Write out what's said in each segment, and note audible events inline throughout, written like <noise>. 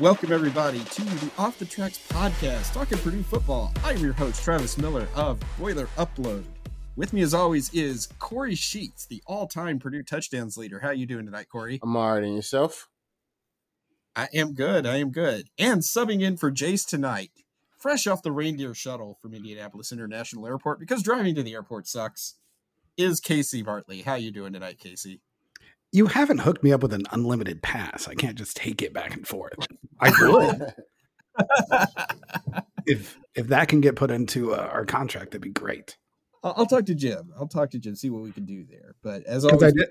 Welcome, everybody, to the Off the Tracks podcast, talking Purdue football. I'm your host, Travis Miller of Boiler Upload. With me, as always, is Kory Sheets, the all-time Purdue touchdowns leader. How you doing tonight, Kory? I'm all right. And yourself? I am good. I am good. And subbing in for Jace tonight, fresh off the reindeer shuttle from Indianapolis International Airport, because driving to the airport sucks, is Casey Bartley. How you doing tonight, Casey? You haven't hooked me up with an unlimited pass. I can't just take it back and forth. I would. <laughs> if if that can get put into uh, our contract, that'd be great. I'll, I'll, talk to Jim. I'll talk to Jim, see what we can do there. But as always, I did,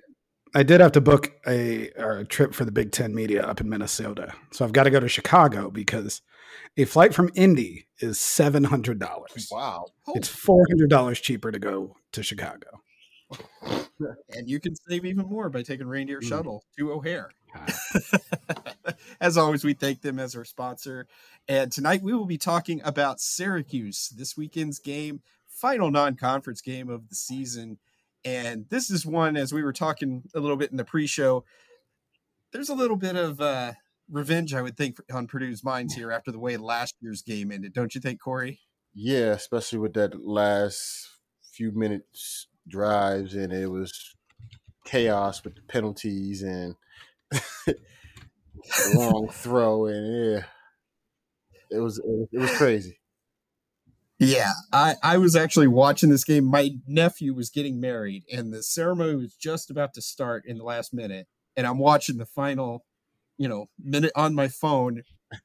I did have to book a, a trip for the Big Ten media up in Minnesota, so I've got to go to Chicago because a flight from Indy is seven hundred dollars. Wow, it's four hundred dollars cheaper to go to Chicago <laughs> and you can save even more by taking Reindeer mm. Shuttle to O'Hare. <laughs> as always, we thank them as our sponsor. And tonight we will be talking about Syracuse, this weekend's game, final non conference game of the season. And this is one, as we were talking a little bit in the pre show, there's a little bit of uh, revenge, I would think, on Purdue's minds here after the way last year's game ended. Don't you think, Kory? Yeah, especially with that last few minutes drives and it was chaos with the penalties and long throw and yeah it was it was crazy yeah i i was actually watching this game my nephew was getting married and the ceremony was just about to start in the last minute and i'm watching the final you know minute on my phone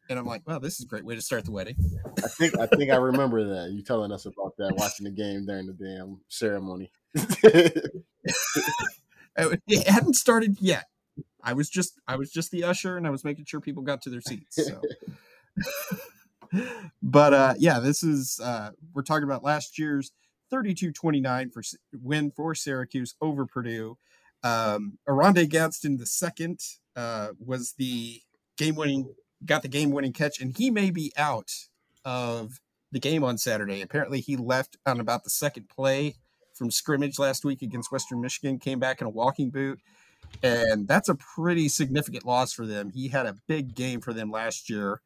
and I'm like, wow, this is a great way to start the wedding. I think I think I remember that you telling us about that watching the game during the damn ceremony. <laughs> <laughs> it hadn't started yet. I was just I was just the usher and I was making sure people got to their seats. So. <laughs> <laughs> but uh, yeah, this is uh, we're talking about last year's 32-29 for win for Syracuse over Purdue. Um, Oronde Gadsden the second uh, was the game-winning got the game-winning catch, and he may be out of the game on Saturday. Apparently, he left on about the second play from scrimmage last week against Western Michigan, came back in a walking boot. And that's a pretty significant loss for them. He had a big game for them last year.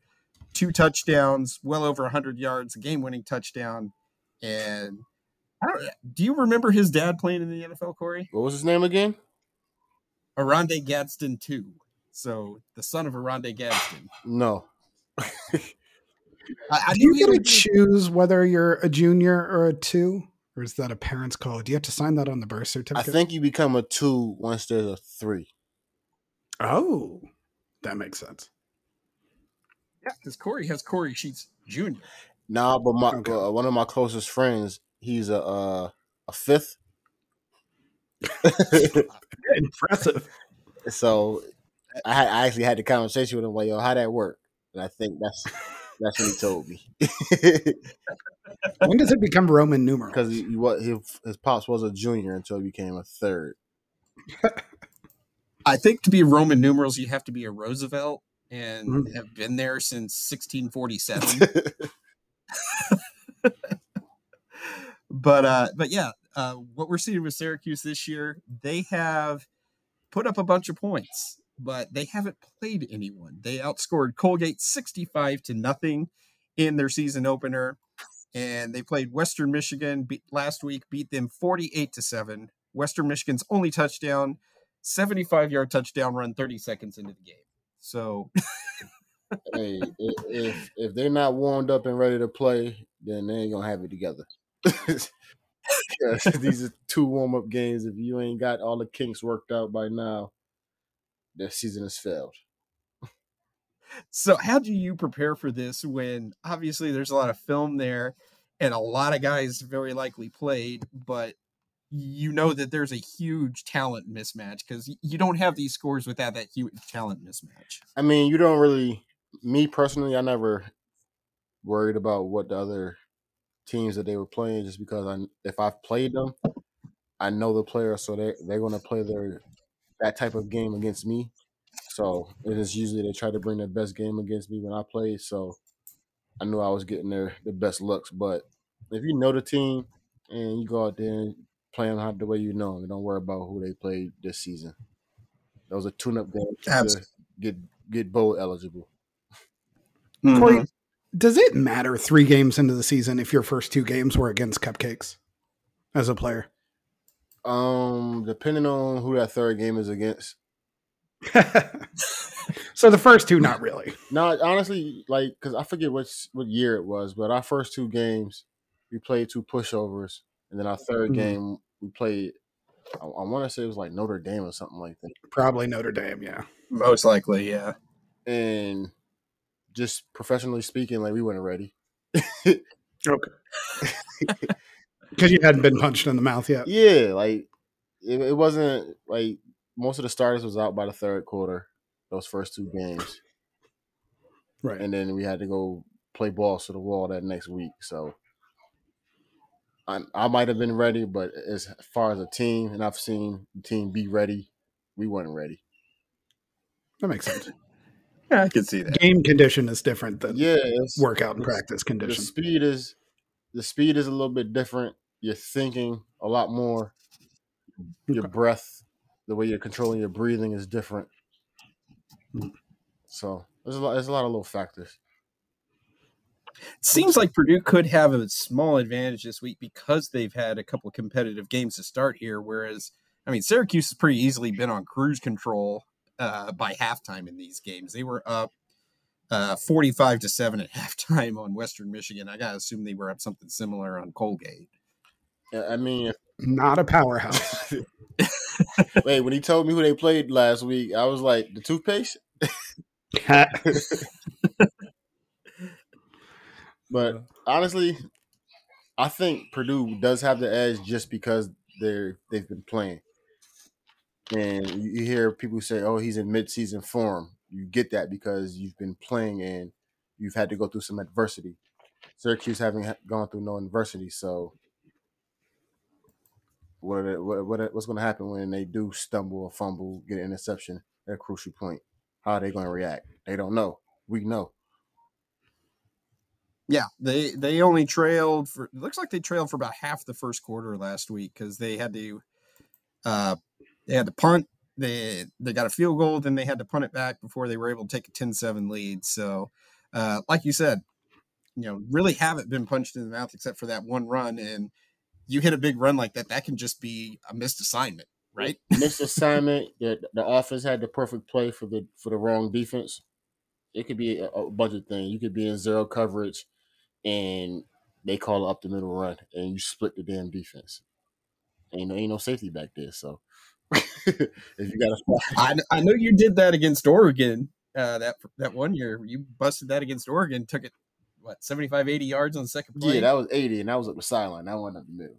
Two touchdowns, well over 100 yards, a game winning touchdown. And do you remember his dad playing in the NFL, Kory? What was his name again? Oronde Gadsden, too. So the son of Oronde Gadsden. No. I, I you get to choose whether you're a junior or a two? Or is that a parent's call? Do you have to sign that on the birth certificate? I think you become a two once there's a three. Oh, that makes sense. Yeah, because Kory has Kory Sheets Jr. Nah, but my okay. uh, one of my closest friends, he's a uh, a fifth. <laughs> Impressive. So I, I actually had the conversation with him like, yo, how that work? And I think that's <laughs> that's what he told me. when does it become Roman numerals? Because he, what his, his pops was a junior until he became a third. I think to be Roman numerals, you have to be a Roosevelt and mm-hmm. have been there since 1647. <laughs> but uh, but yeah, uh, what we're seeing with Syracuse this year, they have put up a bunch of points but they haven't played anyone. They outscored Colgate 65 to nothing in their season opener. And they played Western Michigan beat, last week, beat them 48 to 7. Western Michigan's only touchdown, 75 yard touchdown run 30 seconds into the game. So, <laughs> hey, if if they're not warmed up and ready to play, then they ain't gonna have it together. <laughs> these are two warm up games. If you ain't got all the kinks worked out by now, their season has failed. So, how do you prepare for this when obviously there's a lot of film there and a lot of guys very likely played, but you know that there's a huge talent mismatch because you don't have these scores without that huge talent mismatch. I mean, you don't really, me personally, I never worried about what the other teams that they were playing just because I, if I've played them, I know the player, so they they're going to play their that type of game against me. So it is usually they try to bring their best game against me when I play. So I knew I was getting their the best looks. But if you know the team and you go out there and play them how the way you know them, don't worry about who they played this season. Those are tune-up games to get get bowl eligible. Mhm. Kory, does it matter three games into the season if your first two games were against cupcakes as a player? Um, depending on who that third game is against. <laughs> so the first two, not really. No, honestly, like because I forget what what year it was, but our first two games we played two pushovers, and then our 3rd Mhm. game we played. I, I want to say it was like Notre Dame or something like that, Probably Notre Dame, yeah. Most likely, yeah. and just professionally speaking, like we weren't ready. <laughs> Okay. <laughs> Because you hadn't been punched in the mouth yet. Yeah, like it, it wasn't like most of the starters was out by the third quarter. Those first two games, Right. and then we had to go play balls to the wall that next week. So I, I might have been ready, but as far as a team, and I've seen the team be ready, we weren't ready. That makes sense. <laughs> Yeah, I can see that. Game condition is different than Yeah, workout and it's- practice the condition. speed is the speed is a little bit different. You're thinking a lot more. Your breath, the way you're controlling your breathing is different. So there's a lot. There's a lot of little factors. It Seems like Purdue could have a small advantage this week because they've had a couple of competitive games to start here. Whereas, I mean, Syracuse has pretty easily been on cruise control uh, by halftime in these games. They were up uh, 45 to 7 at <laughs> halftime on Western Michigan. I got to assume they were up something similar on Colgate. I mean, Not a powerhouse. <laughs> wait, when he told me who they played last week, I was like, the toothpaste. <laughs> But honestly, I think Purdue does have the edge just because they're they've been playing. And you you hear people say, "Oh, he's in midseason form." You get that because you've been playing and you've had to go through some adversity. Syracuse haven't gone through no adversity, so what, are what, what what's going to happen when they do stumble or fumble, get an interception at a crucial point? How are they going to react? They don't know. We know. Yeah, they they only trailed for it looks like they trailed for about half the first quarter last week because they had to uh they had to punt they they got a field goal then they had to punt it back before they were able to take a 10-7 lead so uh like you said you know really haven't been punched in the mouth except for that one run and you hit a big run like that that can just be a missed assignment right missed <laughs> assignment. The, the offense had the perfect play for the for the wrong defense. It could be a, a bunch of things. You could be in zero coverage, and they call it up the middle run, and you split the damn defense. Ain't no, ain't no safety back there. So <laughs> if you got a <laughs> I, I know you did that against Oregon uh, that that one year. You busted that against Oregon, took it what 75, 80 yards on the second play. yeah, that was eighty, and that was up the sideline. That wasn't up the middle.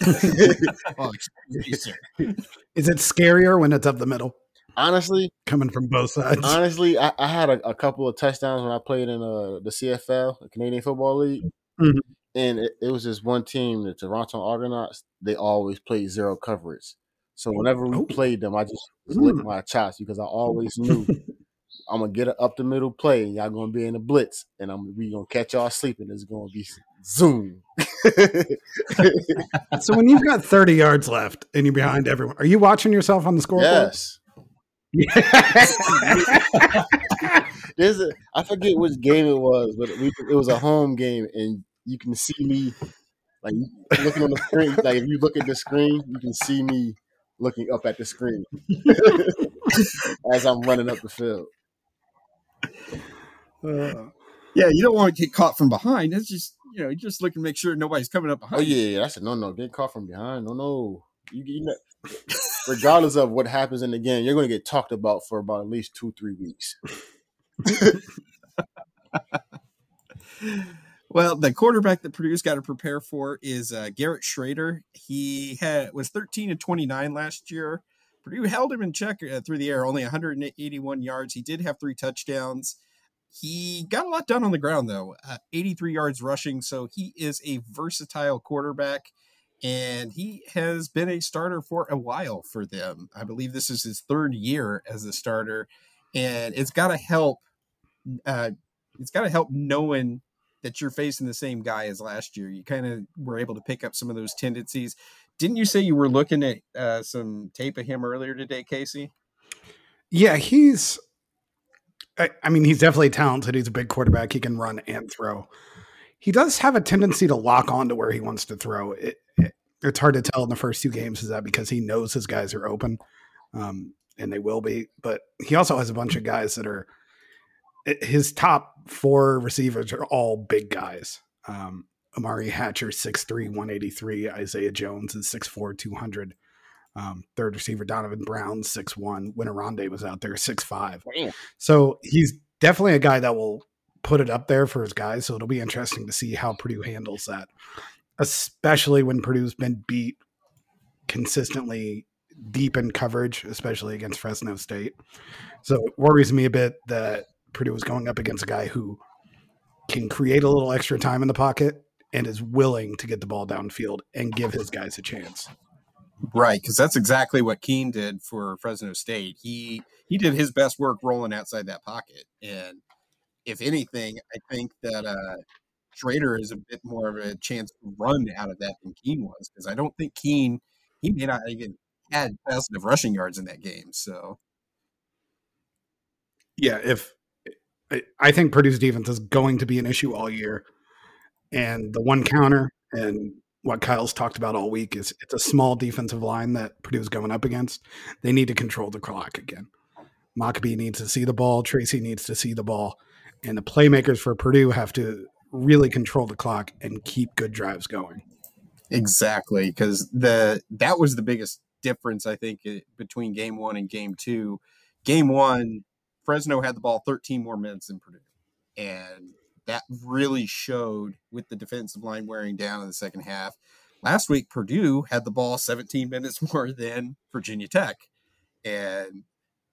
<laughs> oh, excuse me, sir. Is it scarier when it's up the middle, Honestly, coming from both sides? honestly, I, I had a, a couple of touchdowns when I played in uh, the CFL, the Canadian Football League, Mhm. and it, it was just one team, the Toronto Argonauts. They always played zero coverage, so whenever we Oh. played them, I just, just licked my chops because I always knew <laughs> I'm gonna get an up the middle play, and y'all gonna be in a blitz, and I'm we gonna catch y'all sleeping. It's gonna be zoom. <laughs> so when you've got 30 yards left and you're behind everyone, are you watching yourself on the scoreboard? yes. <laughs> There's a I forget which game it was, but we, it was a home game, and you can see me like looking on the screen. Like if you look at the screen, you can see me looking up at the screen <laughs> as I'm running up the field. Uh, Yeah, you don't want to get caught from behind. It's just you know, you just look and make sure nobody's coming up behind. Oh yeah, yeah, that's a no no. Get caught from behind. No no. You, you know, regardless of what happens in the game, you're going to get talked about for about at least two three weeks. <laughs> Well, the quarterback that Purdue's got to prepare for is uh, Garrett Shrader. He had was 13 and 29 last year. Purdue held him in check uh, through the air, only 181 yards. He did have three touchdowns. He got a lot done on the ground though, uh, 83 yards rushing. So he is a versatile quarterback, and he has been a starter for a while for them. I believe this is his third year as a starter, and it's got to help. Uh, it's got to help knowing that you're facing the same guy as last year. You kind of were able to pick up some of those tendencies. Didn't you say you were looking at uh, some tape of him earlier today, Casey? yeah, he's I, I mean, he's definitely talented. He's a big quarterback. He can run and throw. He does have a tendency to lock on to where he wants to throw. It, it, it's hard to tell in the first two games. Is that because he knows his guys are open, um, and they will be. But he also has a bunch of guys that are his top four receivers are all big guys. Um, Umari Hatcher, 6'3, 183. Isaiah Jones is 6'4, 200. Um, third receiver Donovan Brown, 6'1. Winteronde was out there, six five. So he's definitely a guy that will put it up there for his guys. So it'll be interesting to see how Purdue handles that, especially when Purdue's been beat consistently deep in coverage, especially against Fresno State. So it worries me a bit that Purdue is going up against a guy who can create a little extra time in the pocket and is willing to get the ball downfield and give his guys a chance. Right, because that's exactly what Keene did for Fresno State. He he did his best work rolling outside that pocket, and if anything, I think that uh, Shrader is a bit more of a chance to run out of that than Keene was, because I don't think Keene he may not even had positive rushing yards in that game. So, yeah, if I think Purdue's defense is going to be an issue all year, and the one counter and what Kyle's talked about all week is it's a small defensive line that Purdue's going up against. They need to control the clock again. Mockobee needs to see the ball. Tracy needs to see the ball. And the playmakers for Purdue have to really control the clock and keep good drives going. Exactly, because the that was the biggest difference I think eh, between game one and game two. Game one, Fresno had the ball 13 more minutes than Purdue, and that really showed with the defensive line wearing down in the second half. Last week, Purdue had the ball 17 <laughs> minutes more than Virginia Tech, and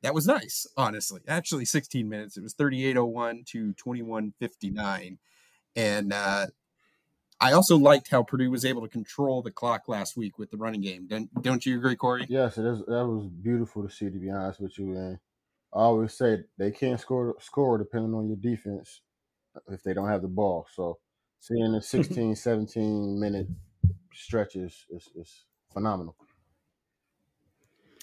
that was nice, honestly. Actually, 16 minutes. It was 38:01 to 21:59, and uh, I also liked how Purdue was able to control the clock last week with the running game. Don't, don't you agree, Kory? Yes, it is, that was beautiful to see. To be honest with you, and I always say they can't score score depending on your defense if they don't have the ball. So seeing the <laughs> 16, 17 minute stretches is, is phenomenal.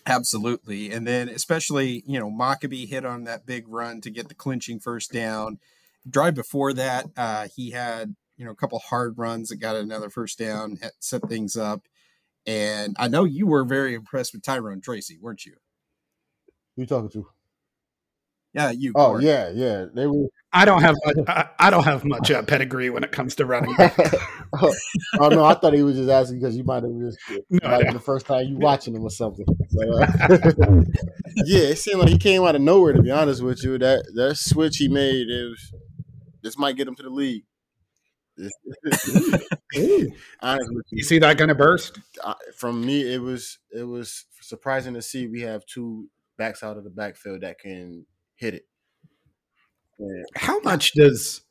Absolutely. And then especially, you know, Mockobee hit on that big run to get the clinching first down. Drive before that, uh, he had, you know, a couple hard runs that got another first down, set things up. And I know you were very impressed with Tyrone Tracy, weren't you? Who you talking to? Yeah, you. Oh yeah, yeah. They were. I don't have <laughs> much, I, I don't have much uh, pedigree when it comes to running. <laughs> oh, oh, no, I thought he was just asking because you might have just no, might no. the first time you watching him or something. So, uh, <laughs> yeah, it seemed like he came out of nowhere. To be honest with you, that that switch he made is this might get him to the league. honestly, you see that gonna burst? From me, it was it was surprising to see we have two backs out of the backfield that can hit it. How much does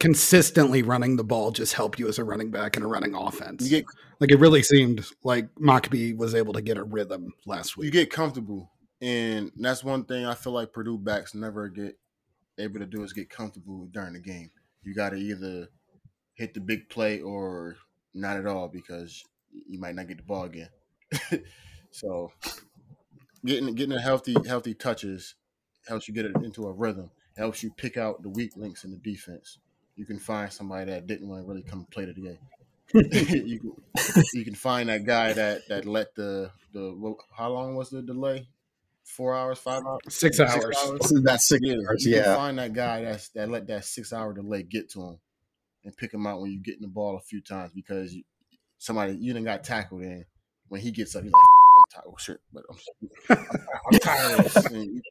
consistently running the ball just help you as a running back in a running offense? Get, like it really seemed like Mockobee was able to get a rhythm last week. You get comfortable, and that's one thing I feel like Purdue backs never get able to do is get comfortable during the game. You got to either hit the big play or not at all because you might not get the ball again. <laughs> so getting getting a healthy healthy touches helps you get it into a rhythm. Helps you pick out the weak links in the defense. You can find somebody that didn't want to really come play the game. <laughs> you can you can find that guy that that let the the how long was the delay? Four hours, five hours, six, six hours. hours. That's six yeah, hours. You yeah. find that guy that's that let that six hour delay get to him, and pick him out when you get in the ball a few times because you, somebody you didn't got tackled in. When he gets up, he's like, tired. Oh shit, but I'm, <laughs> I'm tired of this.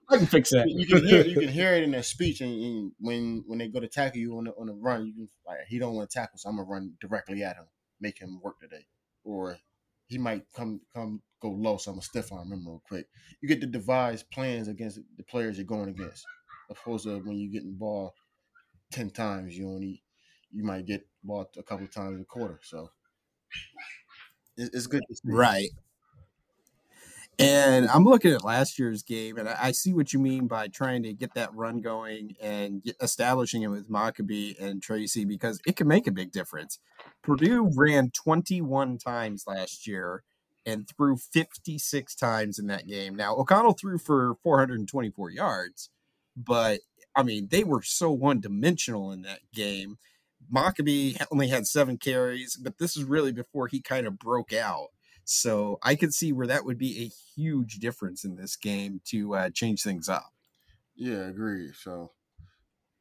I can fix that. You can hear you can hear it in their speech, and, and, when when they go to tackle you on the on the run, you can like he don't want to tackle, so I'm gonna run directly at him, make him work today, or he might come come go low, so I'm gonna stiff arm him real quick. You get to devise plans against the players you're going against, opposed to when you get the ball ten times, you only you might get ball a couple times a quarter. So it's good. Right. And I'm looking at last year's game, and I see what you mean by trying to get that run going and get, establishing it with Mockobee and Tracy because it can make a big difference. Purdue ran 21 times last year and threw 56 times in that game. Now, O'Connell threw for 424 yards, but I mean, they were so one dimensional in that game. Mockobee only had seven carries, but this is really before he kind of broke out. So I could see where that would be a huge difference in this game to uh, change things up. Yeah, agree. So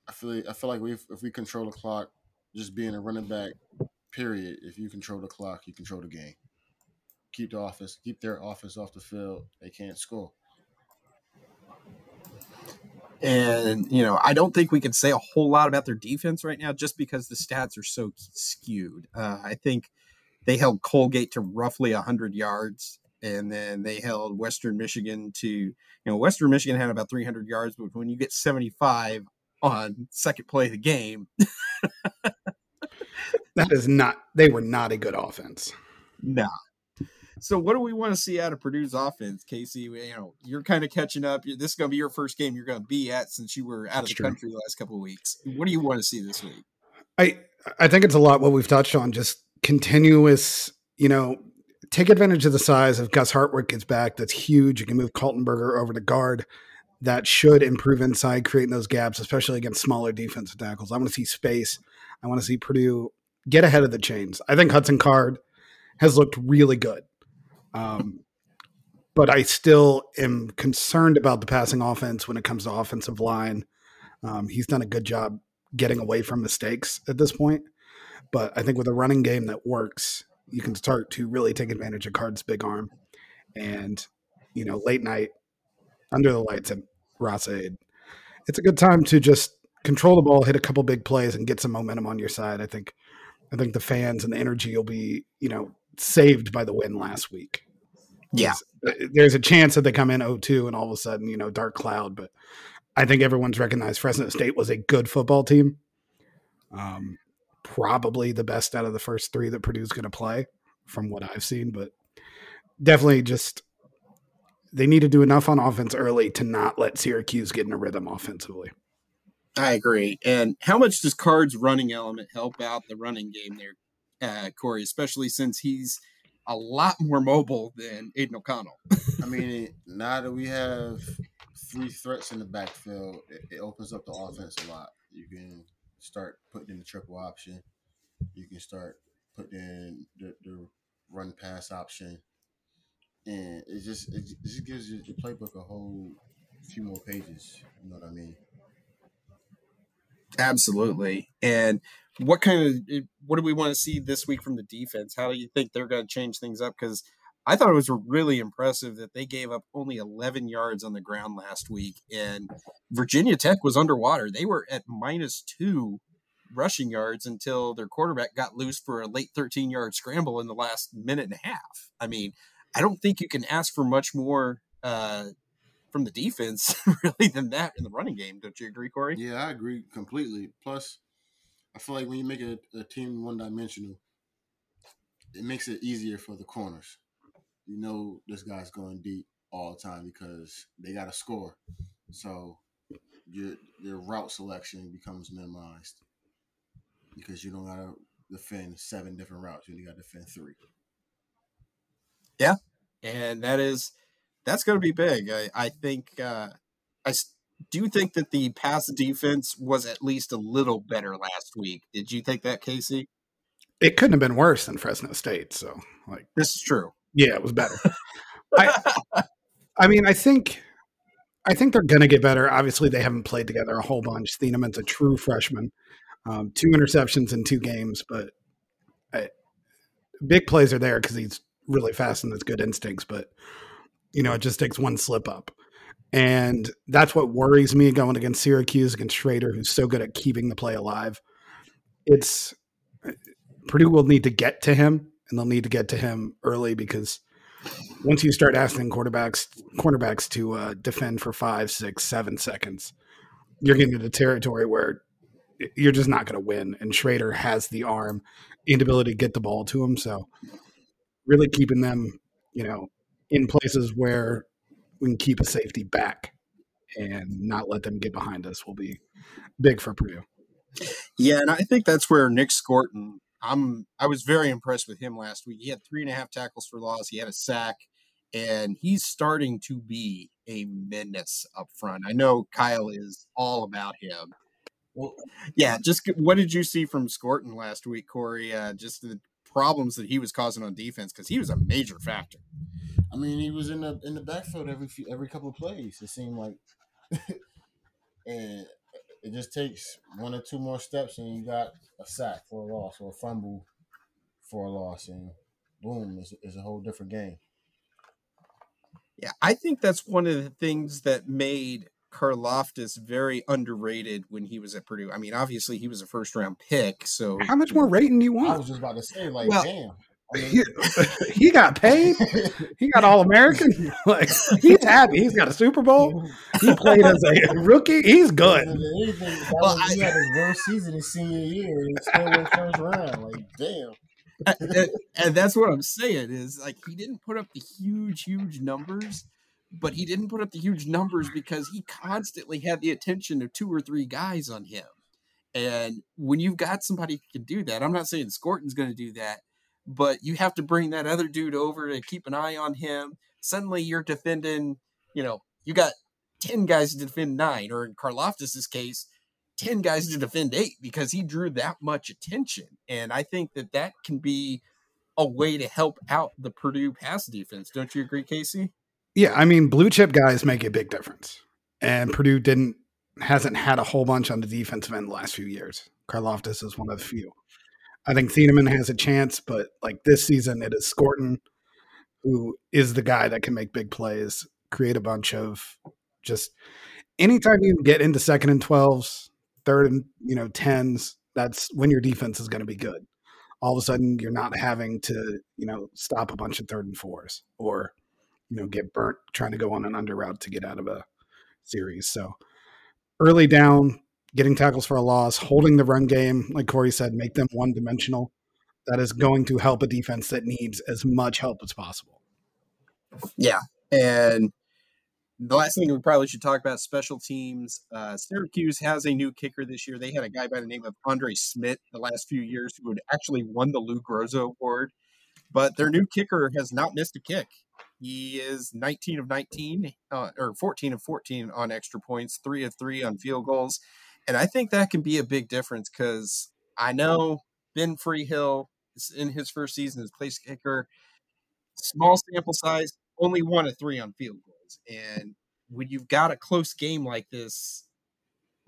I feel I feel like we if we control the clock, just being a running back, period. If you control the clock, you control the game. Keep the office, keep their office off the field. They can't score. And, you know, I don't think we can say a whole lot about their defense right now just because the stats are so skewed. Uh, I think they held Colgate to roughly 100 yards, and then they held Western Michigan to, you know, Western Michigan had about 300 yards, but when you get 75 on second play of the game, <laughs> that is not, they were not a good offense. No, so what do we want to see out of Purdue's offense, Casey? You know, you're kind of catching up. This is going to be your first game you're going to be at since you were out of the true. country the last couple of weeks. What do you want to see this week? I I think it's a lot what we've touched on, just continuous, you know, take advantage of the size of Gus Hartwig gets back. That's huge. You can move Kaltenberger over to guard. That should improve inside, creating those gaps, especially against smaller defensive tackles. I want to see space. I want to see Purdue get ahead of the chains. I think Hudson Card has looked really good. Um, but I still am concerned about the passing offense when it comes to offensive line. Um, he's done a good job getting away from mistakes at this point. But I think with a running game that works, you can start to really take advantage of Card's big arm. And, you know, late night under the lights at Ross-Ade, it's a good time to just control the ball, hit a couple big plays, and get some momentum on your side. I think I think the fans and the energy will be, you know, saved by the win last week. Yeah. Uh, there's a chance that they come in 0-2 and all of a sudden, you know, dark cloud, but I think everyone's recognized Fresno State was a good football team. Um, probably the best out of the first three that Purdue's going to play from what I've seen, but definitely just they need to do enough on offense early to not let Syracuse get in a rhythm offensively. I agree. And how much does Card's running element help out the running game there, uh, Kory, especially since he's – a lot more mobile than Aidan O'Connell. I mean, now that we have three threats in the backfield, it, it, opens up the offense a lot. You can start putting in the triple option. You can start putting in the, the run pass option, and it just it, just gives the playbook a whole few more pages. You know what I mean? Absolutely, and what kind of what do we want to see this week from the defense? How do you think they're going to change things up? Because I thought it was really impressive that they gave up only 11 yards on the ground last week, and Virginia Tech was underwater. They were at minus two rushing yards until their quarterback got loose for a late 13 yard scramble in the last minute and a half. I mean, I don't think you can ask for much more uh, from the defense <laughs> really than that in the running game. Don't you agree, Kory? Yeah, I agree completely. Plus, I feel like when you make a, a team one dimensional, it makes it easier for the corners. You know this guy's going deep all the time because they got to score. So your your route selection becomes minimized because you don't got to defend seven different routes. You only got to defend three. Yeah, and that is that's going to be big. I, I think uh, I do you think that the pass defense was at least a little better last week? Did you think that, Casey? It couldn't have been worse than Fresno State. So, like, this is true. Yeah, it was better. I, I mean, I think, I think they're going to get better. Obviously, they haven't played together a whole bunch. Thieneman's a true freshman, um, two interceptions in two games, but I, big plays are there because he's really fast and has good instincts. But you know, it just takes one slip up. And that's what worries me going against Syracuse, against Shrader, who's so good at keeping the play alive. It's Purdue will need to get to him, and they'll need to get to him early because once you start asking quarterbacks cornerbacks to uh, defend for five, six, seven seconds, you're getting into territory where you're just not going to win. And Shrader has the arm and ability to get the ball to him. So really keeping them, you know, in places where we can keep a safety back and not let them get behind us will be big for Purdue. Yeah, and I think that's where Nic Scourton. I'm. I was very impressed with him last week. He had three and a half tackles for loss. He had a sack, and he's starting to be a menace up front. I know Kyle is all about him. Well, yeah, just what did you see from Scourton last week, Kory? Uh, just the problems that he was causing on defense because he was a major factor. I mean, he was in the in the backfield every few, every couple of plays. It seemed like, <laughs> and it just takes one or two more steps, and you got a sack for a loss or a fumble for a loss, and boom, it's, it's a whole different game. Yeah, I think that's one of the things that made Karlaftis very underrated when he was at Purdue. I mean, obviously he was a first round pick, so how much more rating do you want? I was just about to say, like, well, damn. I mean, he got paid. He got All American. <laughs> Like he's happy. He's got a Super Bowl. He played as a rookie. He's good. Well, was, he had his worst season his senior year and still went first round. Like damn. and, and that's what I'm saying is like he didn't put up the huge, huge numbers, but he didn't put up the huge numbers because he constantly had the attention of two or three guys on him. And when you've got somebody who can do that, I'm not saying Scourton's going to do that, but you have to bring that other dude over to keep an eye on him. Suddenly you're defending, you know, you got 10 guys to defend nine, or in Karlaftis's case, 10 guys to defend eight because he drew that much attention. And I think that that can be a way to help out the Purdue pass defense. Don't you agree, Casey? Yeah, I mean, blue chip guys make a big difference, and Purdue didn't hasn't had a whole bunch on the defensive end the last few years. Karlaftis is one of the few. I think Thieneman has a chance, but like this season, it is Scourton who is the guy that can make big plays, create a bunch of just anytime you get into second and twelves, third and you know tens, that's when your defense is going to be good. All of a sudden, you're not having to you know stop a bunch of third and fours or you know get burnt trying to go on an under route to get out of a series. So early down, getting tackles for a loss, holding the run game, like Kory said, make them one dimensional. That is going to help a defense that needs as much help as possible. Yeah, and the last thing we probably should talk about special teams. Uh, Syracuse has a new kicker this year. They had a guy by the name of Andre Szmyt the last few years who had actually won the Lou Groza Award, but their new kicker has not missed a kick. He is 19 of 19, uh, or 14 of 14 on extra points, three of three on field goals. And I think that can be a big difference because I know Ben Freehill is in his first season as place kicker. Small sample size, only one of three on field goals. And when you've got a close game like this,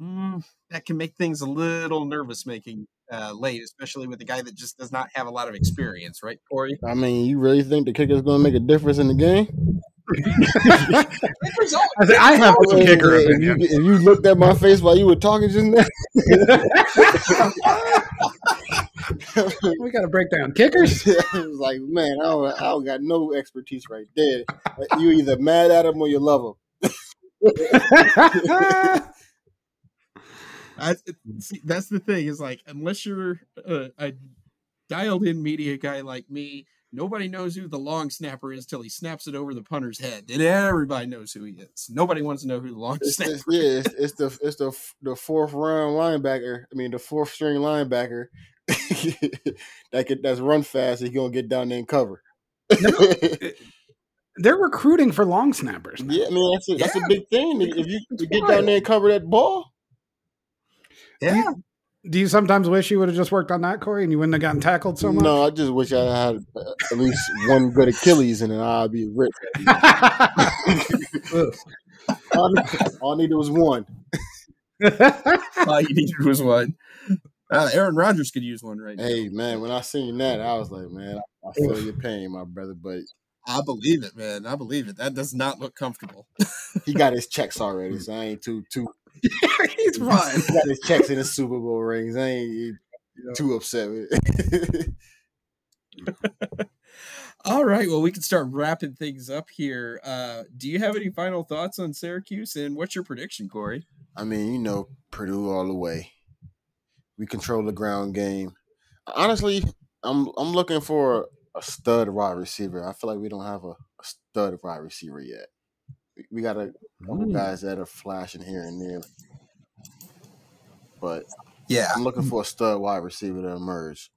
mm, that can make things a little nervous making uh, late, especially with a guy that just does not have a lot of experience, right, Kory? I mean, you really think the kicker is going to make a difference in the game? I, said, I have a kicker. If you, if you looked at my face while you were talking just now. <laughs> we got to break down kickers. <laughs> it was like, man, I don't, I don't got no expertise right there. You either mad at him or you love him. <laughs> I, see, that's the thing is like unless you're uh, a dialed in media guy like me Nobody knows who the long snapper is till he snaps it over the punter's head. And everybody knows who he is. Nobody wants to know who the long it's, snapper it's, yeah, is. It's, it's, the it's the the fourth round linebacker. I mean, the fourth string linebacker <laughs> that could that's run fast. He's gonna get down there and cover. No, <laughs> they're recruiting for long snappers. Now. Yeah, I mean that's a, yeah. that's a big thing. If you, you get down there and cover that ball, yeah, do you sometimes wish you would have just worked on that, Kory, and you wouldn't have gotten tackled so much? No, I just wish I had at least one good Achilles, and then I'd be rich. all, all I needed was one. all you needed was one. Uh, Aaron Rodgers could use one right hey, now. Hey man, when I seen that, I was like, man, I, I feel your pain, my brother, but I believe it, man. I believe it. That does not look comfortable. he got his checks <laughs> already, so I ain't too too <laughs> He's fine. He got his checks in his Super Bowl rings. I ain't too upset with it. <laughs> All right. Well, we can start wrapping things up here. Uh, do you have any final thoughts on Syracuse and what's your prediction, Kory? I mean, you know, Purdue all the way. We control the ground game. Honestly, I'm I'm looking for a stud wide receiver. I feel like we don't have a, a stud wide receiver yet we got a couple mm. guys that are flashing here and there, but yeah, I'm looking for a stud wide receiver to emerge.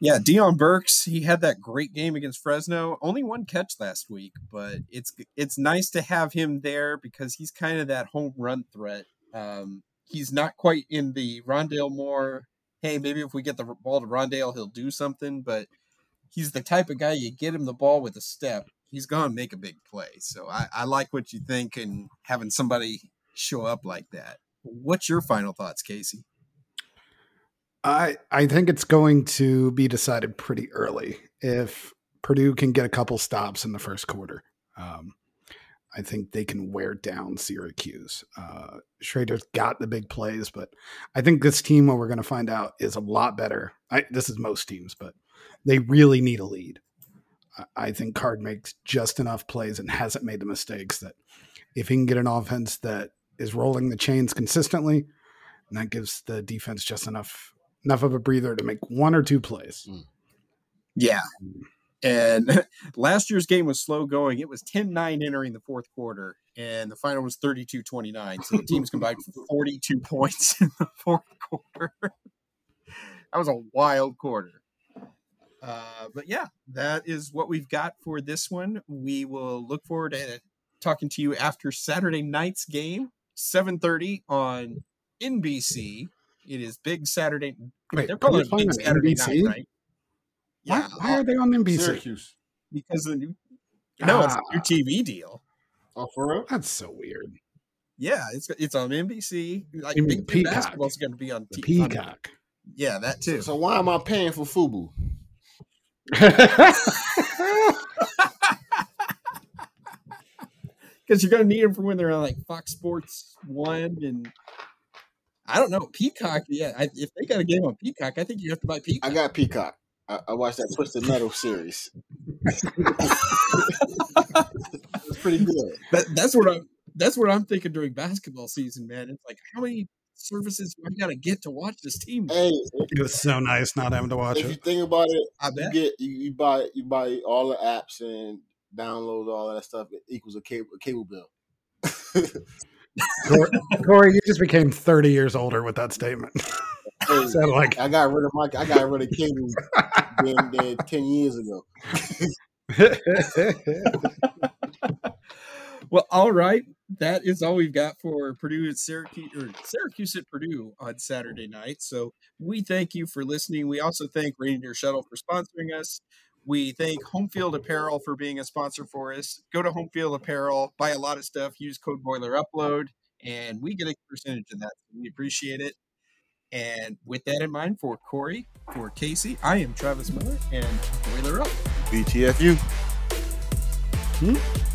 Yeah, Deion Burks, he had that great game against Fresno. Only one catch last week, but it's it's nice to have him there because he's kind of that home run threat. Um, he's not quite in the Rondale Moore. Hey, maybe if we get the ball to Rondale, he'll do something. But he's the type of guy you get him the ball with a step, he's gonna make a big play. So I, I like what you think and having somebody show up like that. What's your final thoughts, Casey? I I think it's going to be decided pretty early if Purdue can get a couple stops in the first quarter. Um, I think they can wear down Syracuse. Uh, Shrader's got the big plays, but I think this team, what we're going to find out, is a lot better. I, this is most teams, but they really need a lead. I think Card makes just enough plays and hasn't made the mistakes that if he can get an offense that is rolling the chains consistently, and that gives the defense just enough enough of a breather to make one or two plays. Mm. Yeah. And <laughs> last year's game was slow going. It was 10 9 entering the fourth quarter, and the final was 32 29. So the teams combined for <laughs> 42 points in the fourth quarter. <laughs> that was a wild quarter. Uh, but yeah, that is what we've got for this one. We will look forward to talking to you after Saturday night's game, 7:30 on NBC. It is Big Saturday. Wait, they're calling it Big Saturday NBC? night, right? Yeah. Why, why, are they on NBC? Syracuse. Because of the new. No, ah. it's a new TV deal. Oh, for real? That's so weird. Yeah, it's it's on NBC. Like you mean Big basketball's going to be on the TV. Peacock. On, yeah, that too. So, so why am I paying for Fubo? Because you're going to need them for when they're on like Fox Sports One and I don't know Peacock. Yeah, I, if they got a game on Peacock, I think you have to buy Peacock. I got Peacock. I, I watched that Twisted Metal series. <laughs> it's pretty good. That, that's what I'm. That's what I'm thinking during basketball season, man. It's like how many services do I got to get to watch this team? Hey, it was so nice not having to watch if it. If you think about it, I bet. you get you, you, buy you buy all the apps and download all that stuff. It equals a cable a cable bill. Kory, <laughs> Kory, you just became 30 years older with that statement. <laughs> Hey, so like I got rid of my I got rid of cable than, than 10 years ago. <laughs> well, all right. That is all we've got for Purdue at Syracuse or Syracuse at Purdue on Saturday night. So we thank you for listening. We also thank Reindeer Shuttle for sponsoring us. We thank Home Field Apparel for being a sponsor for us. Go to Home Field Apparel, buy a lot of stuff, use code Boiler Upload, and we get a percentage of that. So we appreciate it. And with that in mind, for Kory, for Casey, I am Travis Miller, and Boiler Up. BTFU. Hmm?